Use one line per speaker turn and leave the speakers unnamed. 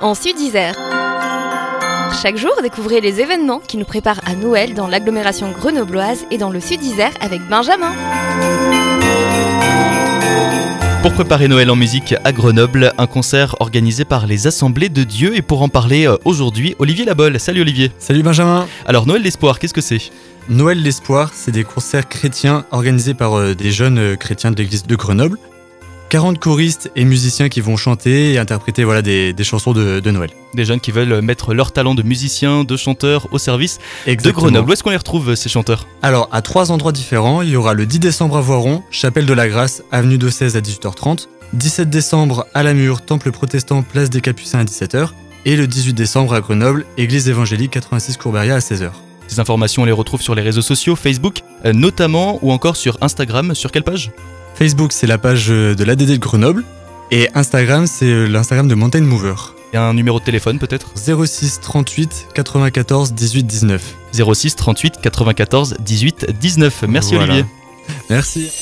en Sud-Isère. Chaque jour, découvrez les événements qui nous préparent à Noël dans l'agglomération grenobloise et dans le Sud-Isère avec Benjamin.
Pour préparer Noël en musique à Grenoble, un concert organisé par les Assemblées de Dieu. Et pour en parler euh, aujourd'hui, Olivier Labol. Salut Olivier.
Salut Benjamin.
Alors Noël d'espoir, qu'est-ce que c'est?
Noël l'espoir, c'est des concerts chrétiens organisés par euh, des jeunes euh, chrétiens de l'église de Grenoble. 40 choristes et musiciens qui vont chanter et interpréter voilà, des, des chansons de, de Noël.
Des jeunes qui veulent mettre leur talent de musicien, de chanteur au service de. Grenoble. Où est-ce qu'on les retrouve ces chanteurs?
Alors, à trois endroits différents, il y aura le 10 décembre à Voiron, Chapelle de la Grâce, avenue de 16 à 18h30. 17 décembre à Lamure, Temple protestant, place des Capucins à 17h. Et le 18 décembre à Grenoble, Église évangélique 86 Courberia à 16h.
Ces informations, on les retrouve sur les réseaux sociaux, Facebook euh, notamment, ou encore sur Instagram. Sur quelle page?
Facebook, c'est la page euh, de l'ADD de Grenoble. Et Instagram, c'est euh, l'Instagram de Mountain Mover.
Et un numéro de téléphone peut-être
06 38 94 18 19.
06 38 94 18 19. Merci
Voilà.
Olivier.
Merci.